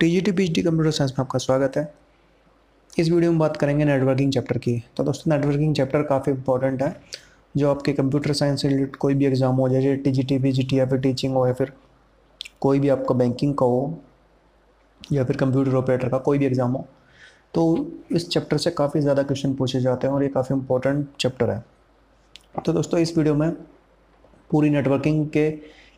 T G T P H D computer science में आपका स्वागत है। इस वीडियो में बात करेंगे नेटवर्किंग चैप्टर की। तो दोस्तों नेटवर्किंग चैप्टर काफ़ी इंपॉर्टेंट है, जो आपके कंप्यूटर साइंस से रिलेटेड कोई भी एग्ज़ाम हो, जैसे T G T P G T या फिर टीचिंग हो, या फिर कोई भी आपका बैंकिंग का हो, या फिर कंप्यूटर ऑपरेटर का कोई भी एग्ज़ाम हो तो इस चैप्टर से काफ़ी ज़्यादा क्वेश्चन पूछे जाते हैं और ये काफ़ी इंपॉर्टेंट चैप्टर है। तो दोस्तों, इस वीडियो में पूरी नेटवर्किंग के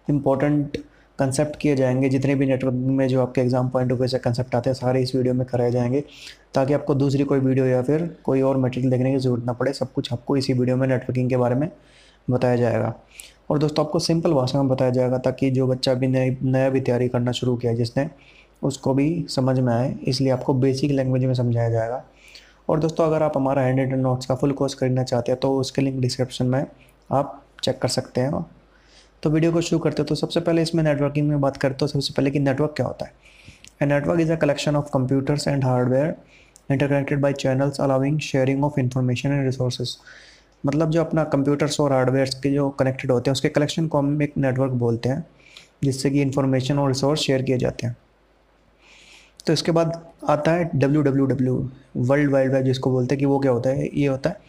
इम्पोर्टेंट कंसेप्ट किए जाएँगे। जितने भी नेटवर्किंग में जो आपके एग्ज़ाम पॉइंट ऑफ़ व्यू से कंसेप्ट आते हैं, सारे इस वीडियो में कराए जाएँगे। ताकि आपको दूसरी कोई वीडियो या फिर कोई और मटेरियल देखने की ज़रूरत ना पड़े, सब कुछ आपको इसी वीडियो में नेटवर्किंग के बारे में बताया जाएगा। और दोस्तों, आपको सिंपल भाषा में बताया जाएगा, ताकि जो बच्चा भी नई, नया भी तैयारी करना शुरू किया जिसने, उसको भी समझ में आए। इसलिए आपको बेसिक लैंग्वेज में समझाया जाएगा। और दोस्तों, अगर आप हमारा हैंड रिटन नोट्स का फुल कोर्स खरीदना चाहते हैं तो उसके लिंक डिस्क्रिप्शन में आप चेक कर सकते हैं। तो वीडियो को शुरू करते हो। तो सबसे पहले इसमें नेटवर्किंग में बात करते हो। सबसे पहले कि नेटवर्क क्या होता है। A network is a collection of computers and hardware interconnected by channels allowing sharing of information and resources मतलब जो अपना कंप्यूटर्स और हार्डवेयर के जो कनेक्टेड होते हैं, उसके कलेक्शन को हम एक नेटवर्क बोलते हैं, जिससे कि इंफॉर्मेशन और रिसोर्स शेयर किए जाते हैं। तो इसके बाद आता है W W W world wide web जिसको बोलते हैं कि वो क्या होता है? ये होता है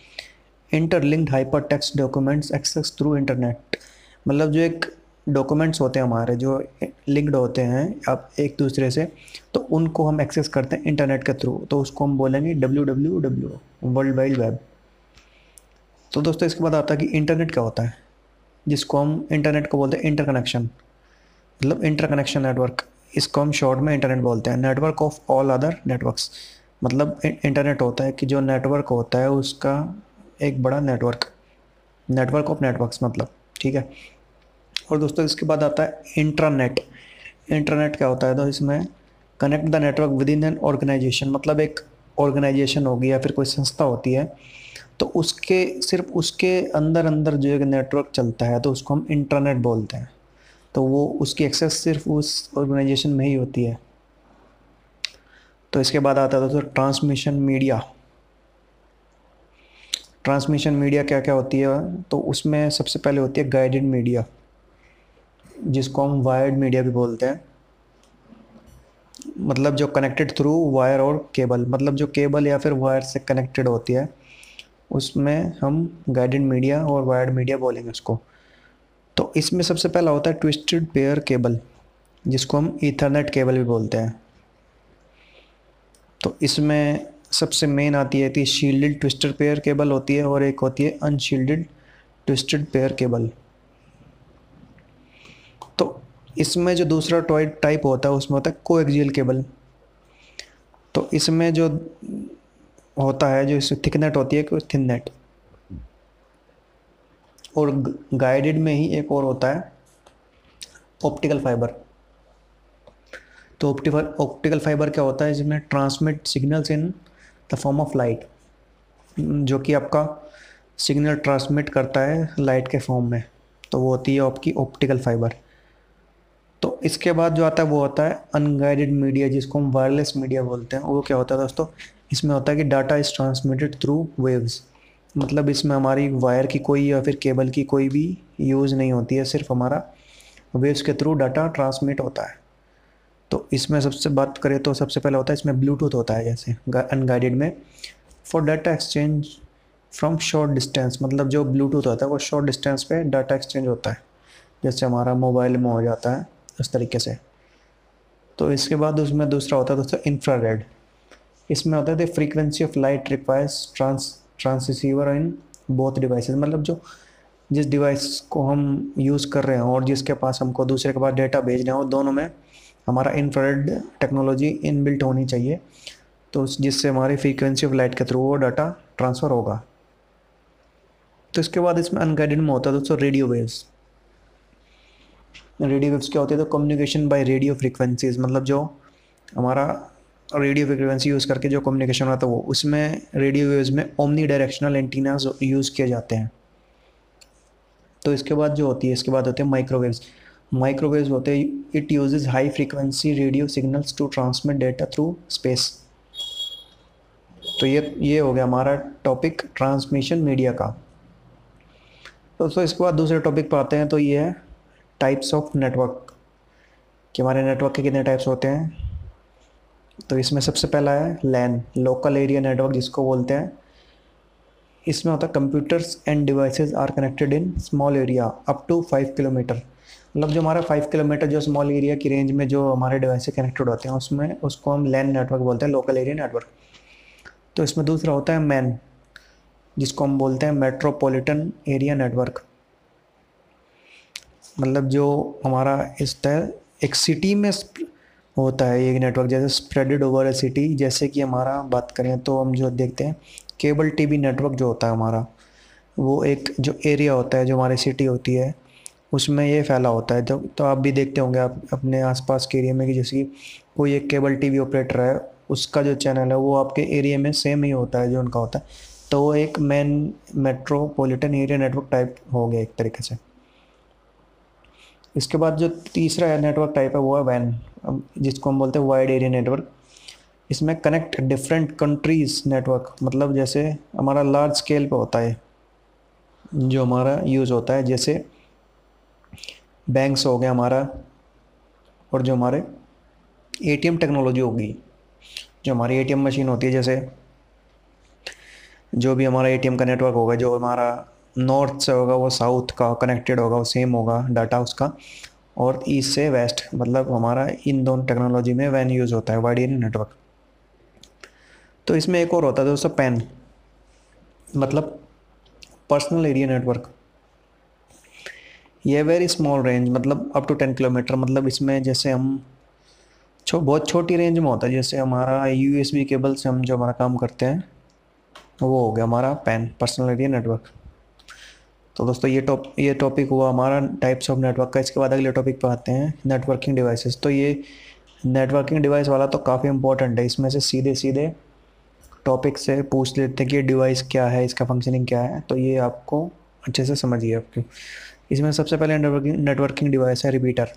interlinked hypertext documents access through internet मतलब जो एक डॉक्यूमेंट्स होते हैं हमारे, जो लिंक्ड होते हैं अब एक दूसरे से तो उनको हम एक्सेस करते हैं इंटरनेट के थ्रू तो उसको हम बोलेंगे W W W world wide web तो दोस्तों, इसके बाद आता है कि इंटरनेट क्या होता है, जिसको हम इंटरनेट को बोलते हैं इंटरकनेक्शन मतलब इंटरकनेक्शन नेटवर्क इसको हम शॉर्ट में इंटरनेट बोलते हैं। Network of all other networks मतलब इंटरनेट होता है कि जो नेटवर्क होता है, उसका एक बड़ा नेटवर्क नेटवर्क ऑफ़ नेटवर्क्स मतलब ठीक है? और दोस्तों, इसके बाद आता है इंटरनेट इंटरनेट क्या होता है? तो इसमें connect the network within an organisation मतलब एक ऑर्गेनाइजेशन होगी या फिर कोई संस्था होती है तो उसके, सिर्फ़ उसके अंदर अंदर जो एक नेटवर्क चलता है तो उसको हम इंटरनेट बोलते हैं। तो वो, उसकी एक्सेस सिर्फ़ उस ऑर्गेनाइजेशन में ही होती है। तो इसके बाद आता है दोस्तों ट्रांसमिशन मीडिया ट्रांसमिशन मीडिया क्या क्या होती है? तो उसमें सबसे पहले होती है गाइडेड मीडिया जिसको हम वायर्ड मीडिया भी बोलते हैं मतलब जो कनेक्टेड थ्रू वायर और केबल मतलब जो केबल या फिर वायर से कनेक्टेड होती है, उसमें हम गाइडेड मीडिया और वायर्ड मीडिया बोलेंगे उसको। तो इसमें सबसे पहला होता है ट्विस्टेड पेयर केबल जिसको हम ईथरनेट केबल भी बोलते हैं। तो इसमें सबसे मेन आती है कि शील्डेड ट्विस्टेड पेयर केबल होती है और एक होती है अनशील्डेड ट्विस्टेड पेयर केबल इसमें जो दूसरा टॉय टाइप होता है, उसमें होता है कोएक्सियल केबल तो इसमें जो होता है, जो इसमें थिक नेट होती है, कि थिन नेट और गाइडेड में ही एक और होता है ऑप्टिकल फाइबर तो ऑप्टिकल ऑप्टिकल फाइबर क्या होता है? जिसमें transmit signals in the form of light जो कि आपका सिग्नल ट्रांसमिट करता है लाइट के फॉर्म में. तो वो होती है आपकी ऑप्टिकल फाइबर तो इसके बाद जो आता है, वो होता है अनगाइडेड मीडिया जिसको हम वायरलेस मीडिया बोलते हैं। वो क्या होता है दोस्तों? इसमें होता है कि data is transmitted through waves मतलब इसमें हमारी वायर की कोई या फिर केबल की कोई भी यूज़ नहीं होती है, सिर्फ़ हमारा वेव्स के थ्रू डाटा ट्रांसमिट होता है। तो इसमें सबसे बात करें तो सबसे पहले होता है, इसमें ब्लूटूथ होता है जैसे अनगाइडेड में। For data exchange from short distance मतलब जो ब्लूटूथ होता है, वो शॉर्ट डिस्टेंस पे डाटा एक्सचेंज होता है। जैसे हमारा मोबाइल में हो जाता है। उस तरीके से। तो इसके बाद उसमें दूसरा होता है दोस्तों इंफ्रारेड इसमें होता है the frequency of light requires trans transceiver in both devices मतलब जो, जिस डिवाइस को हम यूज़ कर रहे हैं और जिसके पास हमको दूसरे के पास डेटा भेज रहे हो दोनों में हमारा इंफ्रारेड टेक्नोलॉजी इनबिल्ट होनी चाहिए। तो जिससे हमारी फ्रीक्वेंसी ऑफ़ लाइट के थ्रू वो डाटा ट्रांसफ़र होगा। तो इसके बाद इसमें अनगाइडेड में होता है दोस्तों रेडियो वेव्स रेडियो वेव्स क्या होती है? तो कम्युनिकेशन बाय रेडियो फ्रीक्वेंसीज मतलब जो हमारा रेडियो फ्रिक्वेंसी यूज़ करके जो कम्युनिकेशन होता है, वो उसमें रेडियो वेव्स में ओमनी डायरेक्शनल एंटीनाज यूज़ किए जाते हैं। तो इसके बाद जो होती है, इसके बाद होते हैं माइक्रोवेव्स माइक्रोवेव्स होते हैं it uses high frequency radio signals to transmit data through space तो ये ये हो गया हमारा टॉपिक ट्रांसमिशन मीडिया का। दोस्तों इसके बाद दूसरे टॉपिक पर आते हैं तो ये है टाइप्स ऑफ़ नेटवर्क कि हमारे नेटवर्क के कितने टाइप्स होते हैं? तो इसमें सबसे पहला है लैन लोकल एरिया नेटवर्क जिसको बोलते हैं। इसमें होता है computers and devices are connected in small area up to five kilometre मतलब जो हमारा फाइव किलोमीटर जो स्मॉल एरिया की रेंज में जो हमारे डिवाइस कनेक्टेड होते हैं, उसमें उसको हम लैन नेटवर्क बोलते हैं लोकल एरिया नेटवर्क तो इसमें दूसरा होता है मैन जिसको हम बोलते हैं मेट्रोपॉलिटन एरिया नेटवर्क मतलब जो हमारा इस तरह, एक सिटी में होता है ये नेटवर्क जैसे स्प्रेडेड ओवर ए सिटी जैसे कि हमारा बात करें तो हम जो देखते हैं केबल टीवी नेटवर्क जो होता है हमारा, वो एक जो एरिया होता है, जो हमारी सिटी होती है, उसमें ये फैला होता है। तो तो आप भी देखते होंगे, आप अपने आसपास के एरिया में कि जैसे कि कोई एक केबल टीवी ऑपरेटर है, उसका जो चैनल है, वो आपके एरिया में सेम ही होता है जो उनका होता है। तो वो एक main metropolitan area network type हो गया एक तरीके से। इसके बाद जो तीसरा नेटवर्क टाइप है, वो है वैन जिसको हम बोलते हैं वाइड एरिया नेटवर्क इसमें कनेक्ट डिफरेंट कंट्रीज़ नेटवर्क मतलब जैसे हमारा लार्ज स्केल पे होता है, जो हमारा यूज़ होता है, जैसे बैंक्स हो गया हमारा, और जो हमारे एटीएम टेक्नोलॉजी होगी, जो हमारी एटीएम मशीन होती है, जैसे जो भी हमारा एटीएम का नेटवर्क होगा, जो हमारा नॉर्थ से होगा, वो साउथ का कनेक्टेड होगा, वो सेम होगा डाटा उसका। और ईस्ट से वेस्ट मतलब हमारा इन दोनों टेक्नोलॉजी में वैन यूज़ होता है वाइड एरिया नेटवर्क तो इसमें एक और होता है दोस्तों पैन मतलब पर्सनल एरिया नेटवर्क ये वेरी स्मॉल रेंज मतलब अप टू टेन किलोमीटर मतलब इसमें जैसे हम छो, बहुत छोटी रेंज में होता है, जैसे हमारा यू एस बी केबल से हम जो हमारा काम करते हैं, वो हो गया हमारा पैन पर्सनल एरिया नेटवर्क तो दोस्तों, ये टॉप ये टॉपिक हुआ हमारा टाइप्स ऑफ़ नेटवर्क का। इसके बाद अगले टॉपिक पे आते हैं नेटवर्किंग डिवाइसेस तो ये नेटवर्किंग डिवाइस वाला तो काफ़ी इंपॉर्टेंट है। इसमें से सीधे सीधे टॉपिक से पूछ लेते हैं कि ये डिवाइस क्या है, इसका फंक्शनिंग क्या है। तो ये आपको अच्छे से समझिए आपको। इसमें सबसे पहले नेटवर्किंग नेटवर्किंग डिवाइस है रिपीटर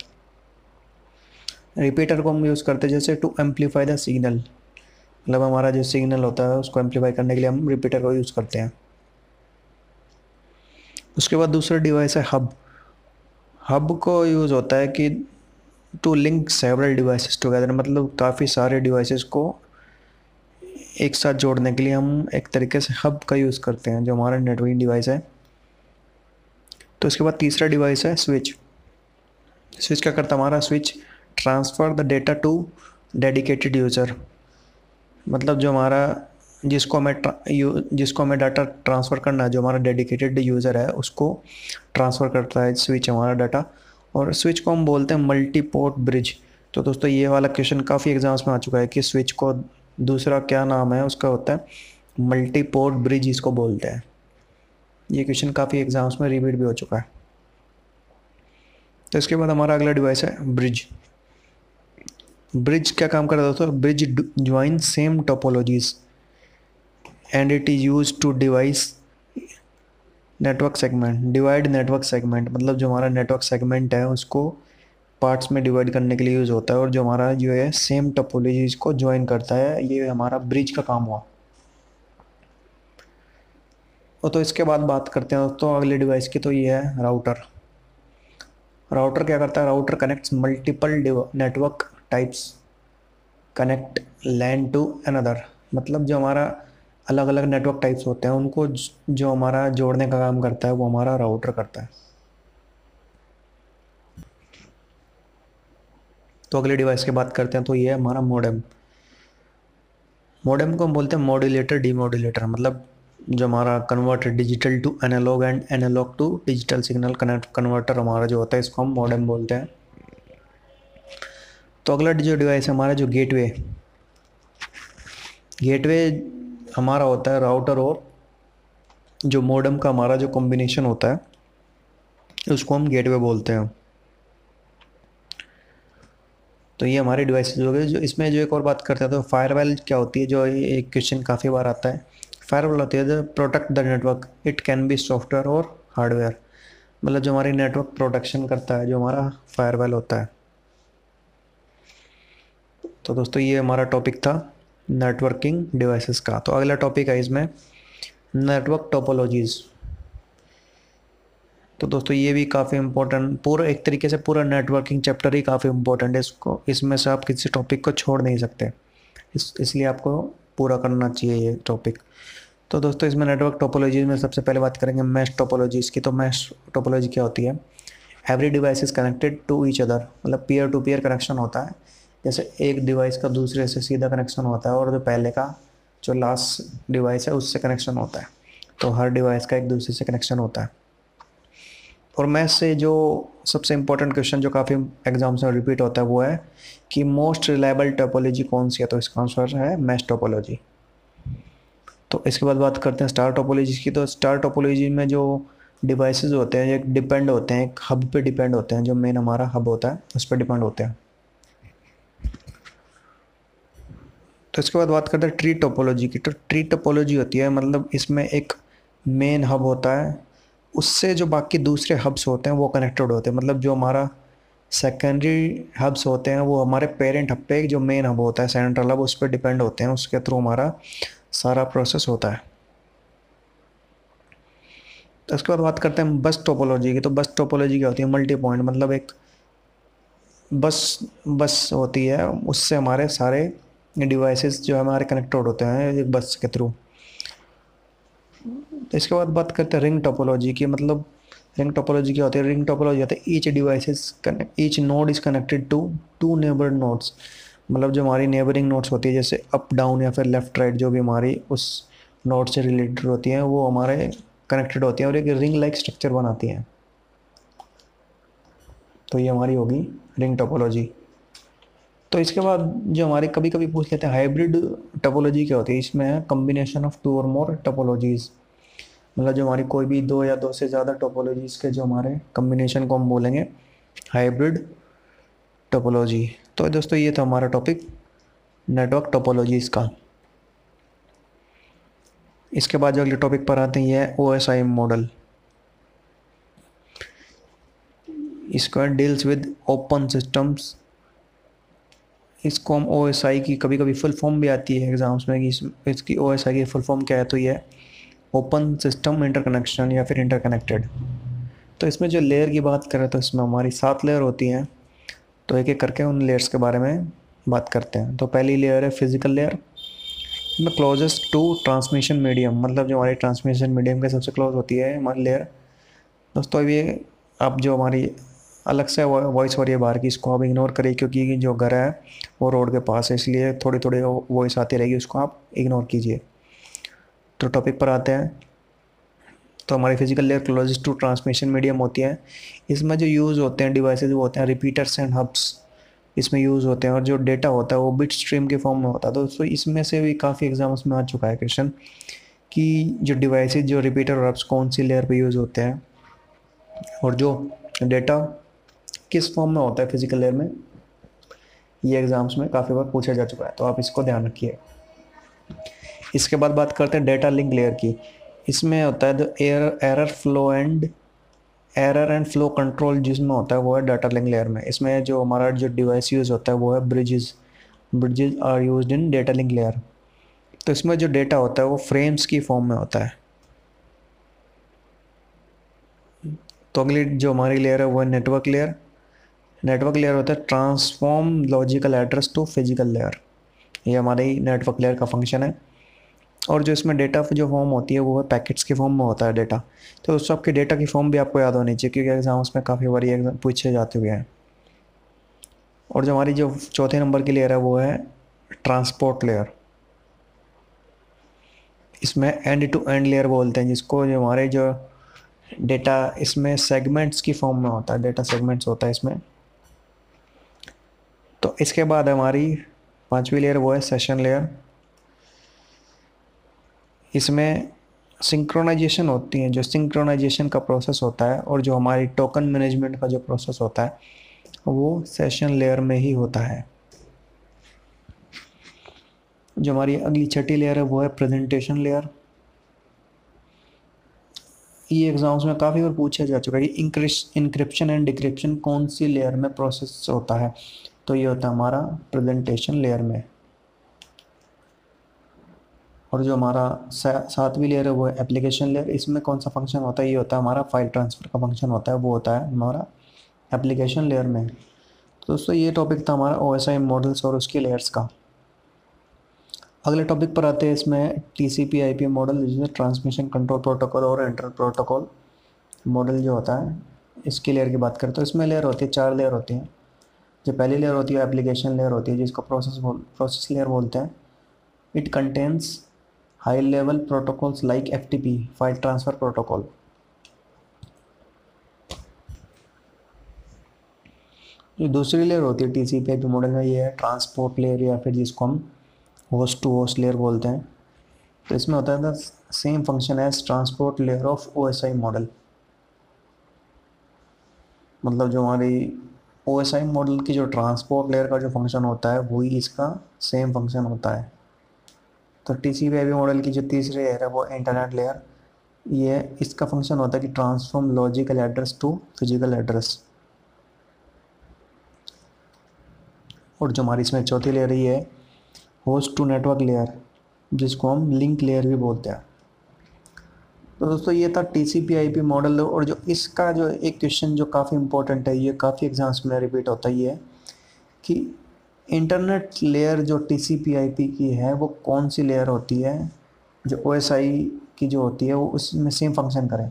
रिपीटर को हम यूज़ करते हैं जैसे टू एम्पलीफाई द सिग्नल मतलब हमारा जो सिग्नल होता है, उसको एम्पलीफाई करने के लिए हम रिपीटर को यूज़ करते हैं। उसके बाद दूसरा डिवाइस है हब हब को यूज़ होता है कि to link several devices together मतलब काफ़ी सारे डिवाइसेस को एक साथ जोड़ने के लिए हम एक तरीके से हब का यूज़ करते हैं, जो हमारा नेटवर्किंग डिवाइस है। तो इसके बाद तीसरा डिवाइस है स्विच स्विच क्या करता हमारा switch transfer the data to dedicated user मतलब जो हमारा जिसको हमें जिसको हमें डाटा ट्रांसफ़र करना है, जो हमारा डेडिकेटेड यूज़र है, उसको ट्रांसफ़र करता है स्विच हमारा डाटा और स्विच को हम बोलते हैं मल्टी पोर्ट ब्रिज तो दोस्तों, ये वाला क्वेश्चन काफ़ी एग्ज़ाम्स में आ चुका है कि स्विच को दूसरा क्या नाम है, उसका होता है मल्टी पोर्ट ब्रिज इसको बोलते हैं। ये क्वेश्चन काफ़ी एग्ज़ाम्स में रिपीट भी हो चुका है। तो इसके बाद हमारा अगला डिवाइस है ब्रिज ब्रिज क्या काम करता है दोस्तों? Bridge join same topologies and it is use to device network segment divide network segment मतलब जो हमारा नेटवर्क सेगमेंट है, उसको पार्ट्स में डिवाइड करने के लिए यूज़ होता है और जो हमारा जो है सेम टोपोलॉजीज को ज्वाइन करता है, ये हमारा ब्रिज का काम हुआ। और तो इसके बाद बात करते हैं दोस्तों अगले डिवाइस की तो ये है राउटर राउटर क्या करता है? Router connects multiple network types connect LAN to another मतलब जो हमारा अलग अलग नेटवर्क टाइप्स होते हैं, उनको जो हमारा जोड़ने का काम करता है, वो हमारा राउटर करता है। तो अगले डिवाइस की बात करते हैं तो ये है हमारा मॉडेम मॉडेम को हम बोलते हैं मॉड्यूलेटर डीमॉड्यूलेटर मतलब जो हमारा converter digital to analog and analog to digital signal connect converter हमारा जो होता है, इसको हम मॉडेम बोलते हैं। तो अगला जो डिवाइस है हमारा, जो गेटवे गेटवे हमारा होता है राउटर और जो मोडम का हमारा जो कॉम्बिनेशन होता है, उसको हम गेटवे बोलते हैं। तो ये हमारे डिवाइसेज हो गए। जो इसमें जो एक और बात करते हैं तो फायरवेल क्या होती है? जो एक क्वेश्चन काफ़ी बार आता है। फायरवॉल होती है protect the network it can be software और हार्डवेयर मतलब जो हमारी नेटवर्क प्रोटेक्शन करता है, जो हमारा फायरवेल होता है। तो दोस्तों, ये हमारा टॉपिक था। नेटवर्किंग डिवाइसेस का। तो अगला टॉपिक है इसमें नेटवर्क टोपोलॉजीज़ तो दोस्तों, ये भी काफ़ी इंपॉर्टेंट पूरा एक तरीके से पूरा नेटवर्किंग चैप्टर ही काफ़ी इंपॉर्टेंट है इसको। इसमें से आप किसी टॉपिक को छोड़ नहीं सकते। इस, इसलिए आपको पूरा करना चाहिए ये टॉपिक तो दोस्तों, इसमें नेटवर्क टोपोलॉजी में सबसे पहले बात करेंगे मैश टोपोलॉजीज़ की। तो मैश टोपोलॉजी क्या होती है? Every device is connected to each other मतलब पीयर टू पीयर कनेक्शन होता है। जैसे एक डिवाइस का दूसरे से सीधा कनेक्शन होता है और जो पहले का जो लास्ट डिवाइस है, उससे कनेक्शन होता है। तो हर डिवाइस का एक दूसरे से कनेक्शन होता है। और मैथ से जो सबसे इम्पोर्टेंट क्वेश्चन जो काफ़ी एग्ज़ाम्स में रिपीट होता है, वो है कि मोस्ट रिलायबल टोपोलॉजी कौन सी है? तो इसका आंसर है मैश टोपोलॉजी तो इसके बाद बात करते हैं स्टार टोपोलॉजी की। तो स्टार टोपोलॉजी में जो डिवाइसेस होते हैं एक डिपेंड होते हैं, एक हब पे डिपेंड होते हैं, जो मेन हमारा हब होता है, उस पर डिपेंड होते हैं। तो इसके बाद बात करते हैं ट्री टोपोलॉजी की। तो ट्री टोपोलॉजी होती है मतलब इसमें एक मेन हब होता है। उससे जो बाकी दूसरे हब्स होते हैं, वो कनेक्टेड होते हैं। मतलब जो हमारा सेकेंडरी हब्स होते हैं, वो हमारे पेरेंट हब पे जो मेन हब होता है सेंट्रल हब उस पर डिपेंड होते हैं। उसके थ्रू हमारा सारा प्रोसेस होता है। तो इसके बाद बात करते हैं बस टोपोलॉजी की। तो बस टोपोलॉजी क्या होती है? मल्टी पॉइंट मतलब एक बस बस होती है। उससे हमारे सारे डिवाइसेस जो हमारे कनेक्टेड होते हैं एक बस के थ्रू इसके बाद बात करते हैं रिंग टोपोलॉजी की मतलब रिंग टोपोलॉजी क्या होती है? रिंग टोपोलॉजी होता है each devices connect each node is connected to to neighbour nodes मतलब जो हमारी नेबरिंग नोट्स होती है, जैसे अप डाउन या फिर लेफ़्ट राइट जो भी हमारी उस नोट से रिलेटेड होती हैं, वो हमारे कनेक्टेड होती हैं और एक रिंग लाइक स्ट्रक्चर बनाती हैं। तो ये हमारी होगी रिंग टोपोलॉजी तो इसके बाद जो हमारे कभी कभी पूछ लेते हैं हाइब्रिड टोपोलॉजी क्या होती है? इसमें कम्बिनेशन ऑफ़ टू और मोर टोपोलॉजीज़ मतलब जो हमारी कोई भी दो या दो से ज़्यादा टोपोलॉजीज़ के जो हमारे कम्बिनेशन को हम बोलेंगे हाइब्रिड टोपोलॉजी तो दोस्तों, ये था हमारा टॉपिक नेटवर्क टोपोलॉजीज़ का। इसके बाद जो अगले टॉपिक पर आते हैं, ये ओ एस आई मॉडल इसका डील्स विद ओपन सिस्टम्स इसको हम ओ एस आई की कभी कभी फुल फॉर्म भी आती है एग्ज़ाम्स में कि इस, इसकी ओ एस आई की फुल फॉर्म क्या है तो ये ओपन सिस्टम इंटरकनेक्शन या फिर इंटरकनेक्टेड तो इसमें जो लेयर की बात करें तो इसमें हमारी सात लेयर होती हैं तो एक एक करके उन लेयर्स के बारे में बात करते हैं। तो पहली लेयर है फ़िज़िकल लेयर इसमें क्लोजेस्ट टू ट्रांसमिशन मीडियम मतलब जो हमारी ट्रांसमिशन मीडियम के सबसे क्लोज होती है हमारी लेयर दोस्तों ये आप जो हमारी अलग से वॉइस हो रही है बाहर की इसको आप इग्नोर करिए क्योंकि जो घर है, वो रोड के पास है, इसलिए थोड़ी थोड़ी वॉइस आती रहेगी, उसको आप इग्नोर कीजिए। तो टॉपिक पर आते हैं। तो हमारी physical layer closest to transmission medium होती है। इसमें जो यूज़ होते हैं डिवाइसेज वो होते हैं रिपीटर्स एंड हब्स इसमें यूज़ होते हैं, और जो डेटा होता है, वो बिट स्ट्रीम के फॉर्म में होता है। तो इसमें से भी काफ़ी एग्ज़ाम्स में आ चुका है क्वेश्चन कि जो डिवाइसेज जो रिपीटर और हब्स कौन सी लेयर पे यूज़ होते हैं? और जो डेटा किस फॉर्म में होता है फ़िज़िकल लेयर में? ये एग्ज़ाम्स में काफ़ी बार पूछा जा चुका है तो आप इसको ध्यान रखिए। इसके बाद बात करते हैं डेटा लिंक लेयर की। इसमें होता है जो error error flow and error and flow control जिसमें होता है वो है डाटा लिंक लेयर में। इसमें जो हमारा जो डिवाइस यूज़ होता है वो है bridges bridges are use in data link layer तो इसमें जो डेटा होता है वो फ्रेम्स की फॉर्म में होता है। तो अगली जो हमारी लेयर है वो है नेटवर्क लेयर नेटवर्क लेयर होता है transform logical address to physical layer ये हमारी नेटवर्क लेयर का फ़ंक्शन है। और जो इसमें डेटा जो फॉर्म होती है, वो है पैकेट्स के फॉर्म में होता है डेटा तो उस आपके डेटा की फॉर्म भी आपको याद होनी चाहिए, क्योंकि एग्ज़ाम्स में काफ़ी बारी एग्ज़ाम पूछे जाते हुए हैं। और जो हमारी जो चौथे नंबर की लेयर है, वो है ट्रांसपोर्ट लेयर इसमें एंड टू एंड लेयर बोलते हैं, जिसको जो हमारे जो डेटा इसमें सेगमेंट्स की फॉर्म में होता है डेटा सेगमेंट्स होता है इसमें। तो इसके बाद हमारी पांचवी लेयर वो है सेशन लेयर इसमें सिंक्रोनाइजेशन होती है, जो सिंक्रोनाइजेशन का प्रोसेस होता है और जो हमारी टोकन मैनेजमेंट का जो प्रोसेस होता है, वो सेशन लेयर में ही होता है। जो हमारी अगली छठी लेयर है, वो है प्रेजेंटेशन लेयर ये एग्ज़ाम्स में काफ़ी बार पूछा जा चुका है कि इंक्रिप्शन एंड डिक्रिप्शन कौन सी लेयर में प्रोसेस होता है। तो ये होता है हमारा प्रेजेंटेशन लेयर में। और जो हमारा सातवीं लेयर है, वो है एप्लीकेशन लेयर इसमें कौन सा फ़ंक्शन होता है? ये होता है हमारा फ़ाइल ट्रांसफ़र का फ़ंक्शन होता है, वो होता है हमारा एप्लीकेशन लेयर में। तो दोस्तों, ये टॉपिक था हमारा ओ एस आई मॉडल्स और उसकी लेयर्स का। अगले टॉपिक पर आते हैं, इसमें T C P I P model जिसमें ट्रांसमिशन कंट्रोल प्रोटोकॉल और इंटर प्रोटोकॉल मॉडल जो होता है, इसकी लेयर की बात करें तो इसमें लेयर होती है, चार लेयर होती हैं। जो पहली लेयर होती है एप्लीकेशन लेयर होती है, जिसको प्रोसेस बोल प्रोसेस लेयर बोलते हैं। It contains high level protocols like F T P file transfer protocol जो दूसरी लेयर होती है T C P I model में ये है ट्रांसपोर्ट लेयर या फिर जिसको हम होस्ट टू होस्ट लेयर बोलते हैं। तो इसमें होता है same function as transport layer of O S I model मतलब जो हमारी आई मॉडल की जो ट्रांसपोर्ट लेयर का जो फ़ंक्शन होता है, वही इसका सेम फ़ंक्शन होता है। तो टी सी मॉडल की जो तीसरी लेयर है, वो इंटरनेट लेयर ये इसका फ़ंक्शन होता है कि transform logical address to physical address और जो हमारी इसमें चौथी लेयर ये है होस्ट टू नेटवर्क लेयर जिसको हम लिंक लेयर भी बोलते हैं। तो दोस्तों, ये था T C P I P model और जो इसका जो एक क्वेश्चन जो काफ़ी इंपॉर्टेंट है, ये काफ़ी एग्ज़ाम्स में रिपीट होता ही है कि इंटरनेट लेयर जो T C P I P की है, वो कौन सी लेयर होती है? जो ओ एस आई की जो होती है, वो उसमें सेम फ़ंक्शन करें।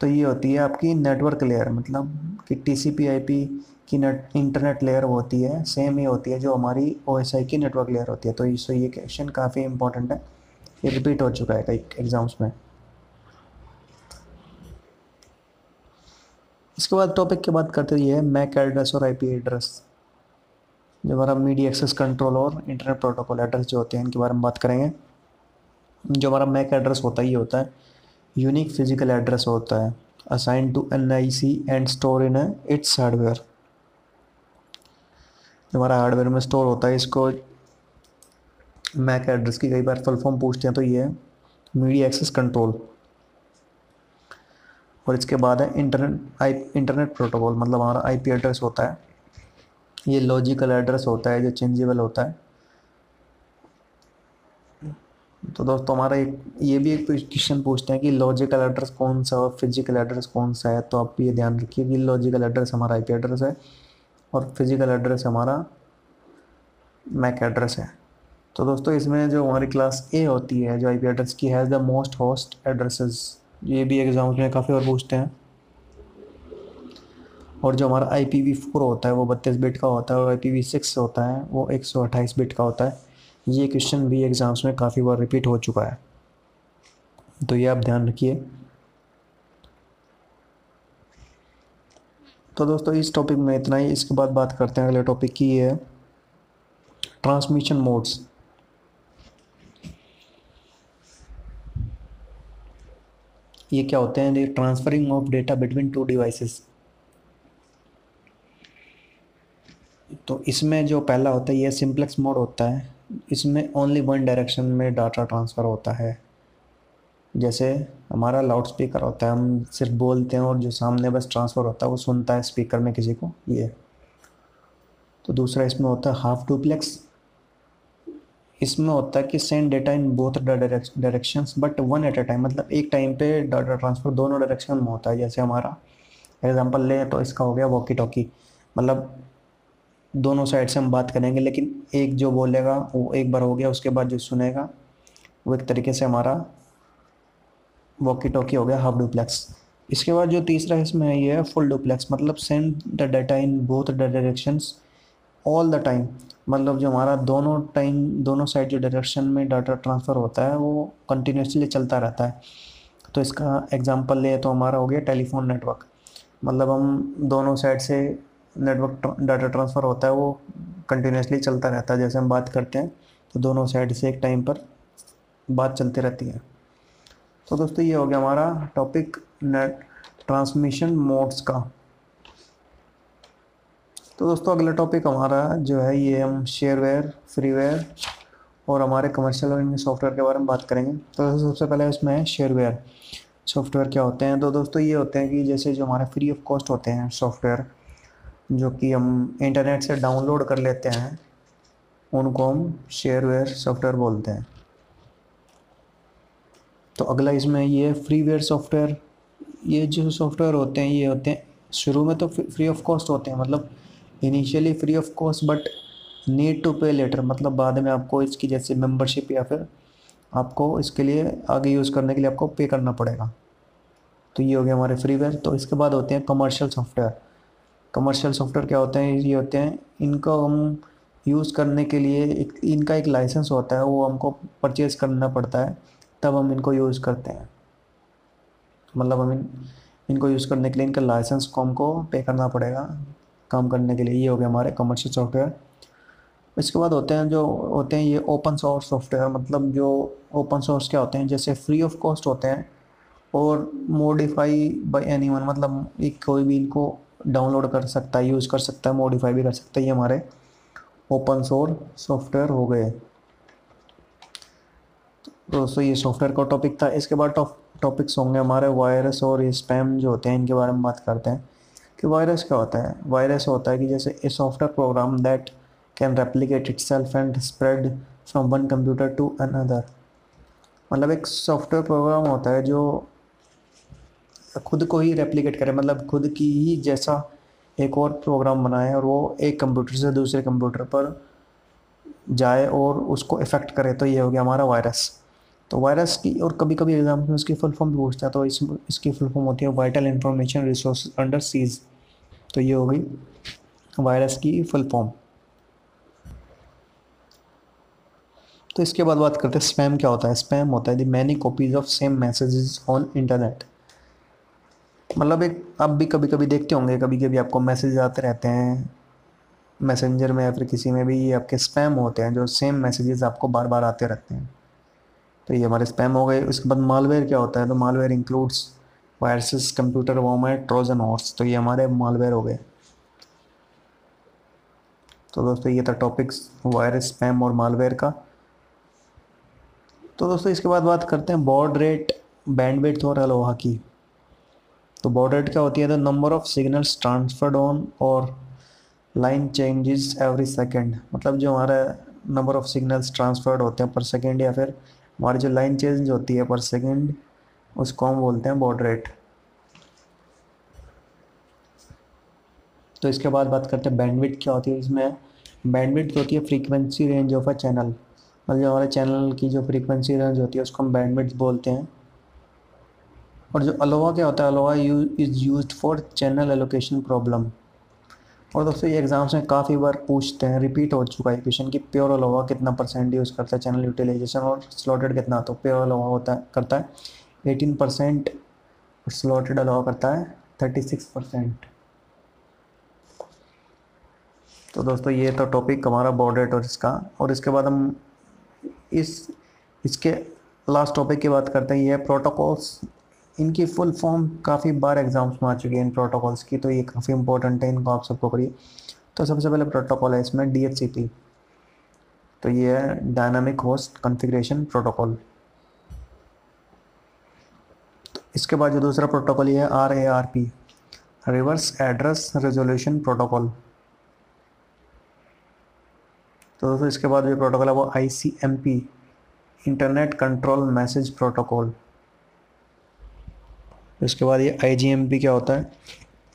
तो ये होती है आपकी नेटवर्क लेयर मतलब कि T C P I P की नेट इंटरनेट लेयर होती है सेम ही होती है जो हमारी ओ एस आई की नेटवर्क लेयर होती है। तो इससे ये क्वेश्चन काफ़ी इंपॉर्टेंट है। ये रिपीट हो चुका है कई एग्ज़ाम्स में। इसके बाद टॉपिक की बात करते हैं मैक एड्रेस और आईपी एड्रेस जो हमारा मीडिया एक्सेस कंट्रोल और इंटरनेट प्रोटोकॉल एड्रेस जो होते हैं, इनके बारे में बात करेंगे। जो हमारा मैक एड्रेस होता है, ये होता है यूनिक फ़िज़िकल एड्रेस होता है assign to N I C and store in its hardware जो हमारा हार्डवेयर में स्टोर होता है, इसको मैक एड्रेस की कई बार फुल फॉर्म पूछते हैं तो ये है मीडिया एक्सेस कंट्रोल और इसके बाद है इंटरनेट, आई, इंटरनेट प्रोटोकॉल मतलब हमारा आईपी एड्रेस होता है। ये लॉजिकल एड्रेस होता है, जो चेंजेबल होता है। तो दोस्तों, हमारा एक, ये भी एक क्वेश्चन पूछते हैं कि लॉजिकल एड्रेस कौन सा और फ़िज़िकल एड्रेस कौन सा है? तो आप ये ध्यान रखिए कि लॉजिकल एड्रेस हमारा आईपी एड्रेस है और फ़िज़िकल एड्रेस हमारा मैक एड्रेस है। तो दोस्तों, इसमें जो हमारी क्लास ए होती है, जो आईपी एड्रेस की has the most host addresses ये भी एग्ज़ाम्स में काफ़ी और पूछते हैं। और जो हमारा आई पी वी फोर होता है, वो बत्तीस बिट का होता है और आई पी वी सिक्स होता है, वो एक सौ अट्ठाईस बिट का होता है। ये क्वेश्चन भी एग्ज़ाम्स में काफ़ी बार रिपीट हो चुका है। तो ये आप ध्यान रखिए। तो दोस्तों, इस टॉपिक में इतना ही। इसके बाद बात करते हैं अगले टॉपिक की है ट्रांसमिशन मोड्स ये क्या होते हैं? Transferring of data between two devices तो इसमें जो पहला होता है, ये सिंप्लेक्स मोड होता है। इसमें ओनली वन डायरेक्शन में डाटा ट्रांसफ़र होता है। जैसे हमारा लाउड स्पीकर होता है, हम सिर्फ़ बोलते हैं और जो सामने बस ट्रांसफ़र होता है, वो सुनता है स्पीकर में किसी को, ये। तो दूसरा इसमें होता है हाफ़ डुप्लेक्स इसमें होता है कि send data in both directions but one at a time मतलब एक टाइम पे डाटा ट्रांसफ़र दोनों डायरेक्शन में होता है, जैसे हमारा एग्जांपल ले तो इसका हो गया वॉकी टॉकी मतलब दोनों साइड से हम बात करेंगे, लेकिन एक जो बोलेगा, वो एक बार हो गया, उसके बाद जो सुनेगा, वो एक तरीके से हमारा वॉकी टॉकी हो गया हाफ़ डुप्लेक्स इसके बाद जो तीसरा इसमें है, ये है फुल डुप्लेक्स मतलब send the data in both the directions all the time मतलब जो हमारा दोनों टाइम दोनों साइड जो डायरेक्शन में डाटा ट्रांसफ़र होता है, वो कंटिन्यूसली चलता रहता है। तो इसका एग्जांपल ले तो हमारा हो गया टेलीफोन नेटवर्क मतलब हम दोनों साइड से नेटवर्क डाटा ट्रांसफ़र होता है, वो कंटिन्यूसली चलता रहता है। जैसे हम बात करते हैं तो दोनों साइड से एक टाइम पर बात चलती रहती है। तो दोस्तों, ये हो गया हमारा टॉपिक नेट ट्रांसमिशन मोड्स का। तो दोस्तों, अगला टॉपिक हमारा जो है ये हम शेयरवेयर फ्रीवेयर और हमारे कमर्शियल और सॉफ्टवेयर के बारे में बात करेंगे। तो सबसे पहले इसमें है शेयरवेयर सॉफ्टवेयर क्या होते हैं? तो दोस्तों, ये होते हैं कि जैसे जो हमारे फ्री ऑफ़ कॉस्ट होते हैं सॉफ्टवेयर जो कि हम इंटरनेट से डाउनलोड कर लेते हैं, उनको हम शेयरवेयर सॉफ्टवेयर बोलते हैं। तो अगला इसमें ये फ्रीवेयर सॉफ्टवेयर ये जो सॉफ्टवेयर होते हैं, ये होते हैं, शुरू में तो फ्री ऑफ़ कॉस्ट होते हैं मतलब initially free of cost but need to pay later मतलब बाद में आपको इसकी जैसे मेंबरशिप या फिर आपको इसके लिए आगे यूज़ करने के लिए आपको पे करना पड़ेगा। तो ये हो गया हमारे फ्रीवेयर तो इसके बाद होते हैं कमर्शियल सॉफ्टवेयर कमर्शियल सॉफ्टवेयर क्या होते हैं? ये होते हैं, इनको हम यूज़ करने के लिए एक, इनका एक लाइसेंस होता है, वो हमको परचेज़ करना पड़ता है, तब हम इनको यूज़ करते हैं। मतलब हम इन, इनको यूज़ करने के लिए इनका लाइसेंस को हमको पे करना पड़ेगा। काम करने के लिए, ये हो गया हमारे कमर्शियल सॉफ्टवेयर इसके बाद होते हैं जो, होते हैं ये ओपन सोर्स सॉफ्टवेयर मतलब जो ओपन सोर्स क्या होते हैं, जैसे फ्री ऑफ़ कॉस्ट होते हैं और मॉडिफाई बाय एनीवन मतलब एक कोई भी इनको डाउनलोड कर सकता है यूज़ कर सकता है मॉडिफाई भी कर सकता है, ये हमारे ओपन सोर्स सॉफ्टवेयर हो गए। दोस्तों ये सॉफ्टवेयर का टॉपिक था। इसके बाद टॉपिक्स होंगे हमारे वायरस और ये स्पैम जो होते हैं, इनके बारे में बात करते हैं। कि वायरस क्या होता है? वायरस होता है कि जैसे a software program that can replicate itself and spread from one computer to another मतलब एक सॉफ्टवेयर प्रोग्राम होता है जो खुद को ही रेप्लिकेट करे मतलब खुद की ही जैसा एक और प्रोग्राम बनाए और वो एक कंप्यूटर से दूसरे कंप्यूटर पर जाए और उसको इफ़ेक्ट करे तो ये हो गया हमारा वायरस तो वायरस की और कभी कभी एग्ज़ाम में उसकी फुल फॉर्म भी पूछता है तो इस, इसकी फुल फॉर्म होती है vital information resource under seize तो ये हो गई वायरस की फुल फॉर्म तो इसके बाद बात करते हैं स्पैम क्या होता है? स्पैम होता है the many copies of same messages on internet मतलब एक, आप भी कभी कभी देखते होंगे कभी कभी आपको मैसेज आते रहते हैं मैसेंजर में या फिर किसी में भी ये आपके स्पैम होते हैं, जो सेम मैसेजेस आपको बार बार आते रहते हैं। तो ये हमारे स्पैम हो गए। उसके बाद मालवेयर क्या होता है? तो मालवेयर इंक्लूड्स वायरसेस कंप्यूटर वॉमेर ट्रोजन हॉर्स तो ये हमारे मालवेयर हो गए। तो दोस्तों, ये था टॉपिक्स वायरस स्पैम और मालवेयर का। तो दोस्तों, इसके बाद बात करते हैं बॉर्ड रेट बैंडविड्थ और अलोहा की। तो बॉर्ड रेट क्या होती है? The number of signals transferred on और लाइन चेंजेस एवरी सेकंड मतलब जो हमारा नंबर ऑफ़ सिग्नल्स ट्रांसफर्ड होते हैं पर सेकंड या फिर हमारी जो लाइन चेंज होती है पर सेकंड उसको हम बोलते हैं बॉड रेट तो इसके बाद बात करते हैं बैंडविड्थ क्या होती है इसमें. बैंडविड्थ होती है frequency range of a channel मतलब जो हमारे चैनल की जो फ्रीक्वेंसी रेंज होती है उसको हम बैंडविड्थ बोलते हैं. और जो अलोवा क्या होता है? ALOHA you is use for channel allocation problem और दोस्तों ये एग्ज़ाम्स में काफ़ी बार पूछते हैं रिपीट हो चुका है क्वेश्चन कि प्योर अलोवा कितना परसेंट यूज़ करता है चैनल यूटिलाइजेशन और स्लॉटेड कितना? तो प्योर अलोवा होता है, करता है. एटीन परसेंट स्लॉटेड अलोवा करता है थर्टी सिक्स परसेंट तो दोस्तों, ये तो टॉपिक हमारा बॉर्डेट और इसका। और इसके बाद हम इस, इसके लास्ट टॉपिक की बात करते हैं। ये प्रोटोकॉल्स इनकी फुल फॉर्म काफ़ी बार एग्ज़ाम्स में आ चुकी है इन प्रोटोकॉल्स की तो ये काफ़ी इंपॉर्टेंट है, इनको आप सबको करिए। तो सबसे पहले प्रोटोकॉल है इसमें डी तो ये है डायनामिक होस्ट कॉन्फ़िगरेशन प्रोटोकॉल इसके बाद जो दूसरा प्रोटोकॉल ये है R A R P reverse address resolution protocol तो दोस्तों, इसके बाद जो प्रोटोकॉल है, वो I C M P internet control message protocol इसके बाद ये आई जी एम पी क्या होता है?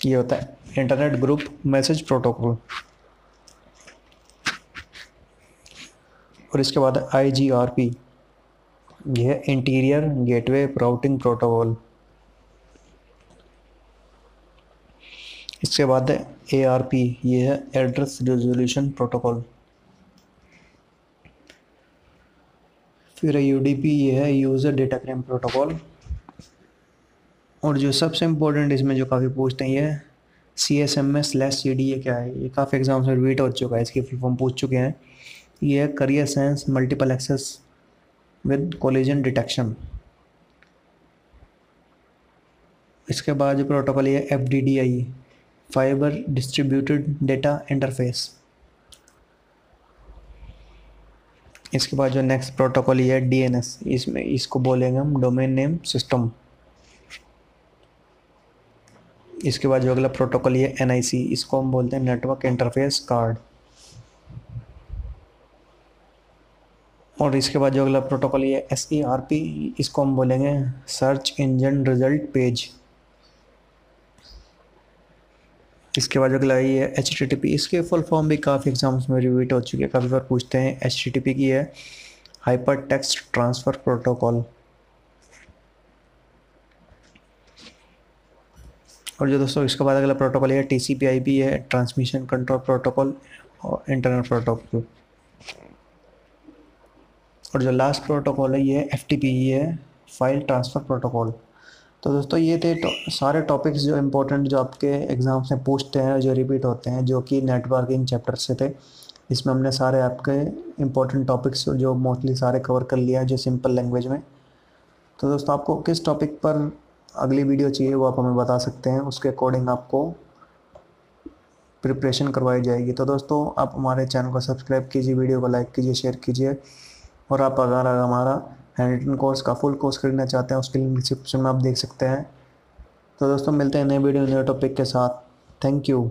ये होता है इंटरनेट ग्रुप मैसेज प्रोटोकॉल और इसके बाद आई जी आर पी ये है इंटीरियर गेटवे राउटिंग प्रोटोकॉल इसके बाद है ए आर पी ये है एड्रेस रेजोल्यूशन प्रोटोकॉल फिर है यू डी पी ये है यूज़र डेटा क्रेम प्रोटोकॉल और जो सबसे इम्पोर्टेंट इसमें जो काफ़ी पूछते हैं, ये C S M S slash C D ये क्या है? ये काफ़ी एग्ज़ाम्स में रिपीट हो चुका है, इसकी फुल फॉर्म पूछ चुके हैं। ये है carrier science multiple access with collision detection इसके बाद जो प्रोटोकॉल ये F D D I fibre distributed data interface इसके बाद जो नेक्स्ट प्रोटोकॉल ये डी एन एस इसमें, इसको बोलेंगे हम डोमेन नेम सिस्टम इसके बाद जो अगला प्रोटोकॉल ये एन आई सी इसको हम बोलते हैं नेटवर्क इंटरफेस कार्ड और इसके बाद जो अगला प्रोटोकॉल ये एस ई आर पी इसको हम बोलेंगे सर्च इंजन रिज़ल्ट पेज इसके बाद अगला ये है पी इसके फुल फॉर्म भी काफ़ी एग्ज़ाम्स में रिपीट हो चुके हैं। काफ़ी बार पूछते हैं एच की है? हाइपर टेक्स्ट ट्रांसफ़र प्रोटोकॉल और जो दोस्तों, इसके बाद अगला प्रोटोकॉल है T C P I P है ट्रांसमिशन कंट्रोल प्रोटोकॉल और इंटरनेट प्रोटोकॉल और जो लास्ट प्रोटोकॉल है, ये एफ़ टी पी है फ़ाइल ट्रांसफ़र प्रोटोकॉल तो दोस्तों ये थे तो, सारे टॉपिक्स जो इम्पोर्टेंट जो आपके एग्ज़ाम्स में पूछते हैं जो रिपीट होते हैं जो कि नेटवर्किंग चैप्टर से थे। इसमें हमने सारे आपके इम्पोर्टेंट टॉपिक्स जो मोस्टली सारे कवर कर लिया जो सिंपल लैंग्वेज में। तो दोस्तों आपको किस टॉपिक पर अगली वीडियो चाहिए वो आप हमें बता सकते हैं। उसके अकॉर्डिंग आपको प्रिपरेशन करवाई जाएगी। तो दोस्तों आप हमारे चैनल को सब्सक्राइब कीजिए वीडियो को लाइक कीजिए शेयर कीजिए। और आप अगर हमारा हैंड रिटन कोर्स का फुल कोर्स खरीदना चाहते हैं, उसके लिंक डिस्क्रिप्शन में आप देख सकते हैं। तो दोस्तों, मिलते हैं नए वीडियो नए टॉपिक के साथ। Thank you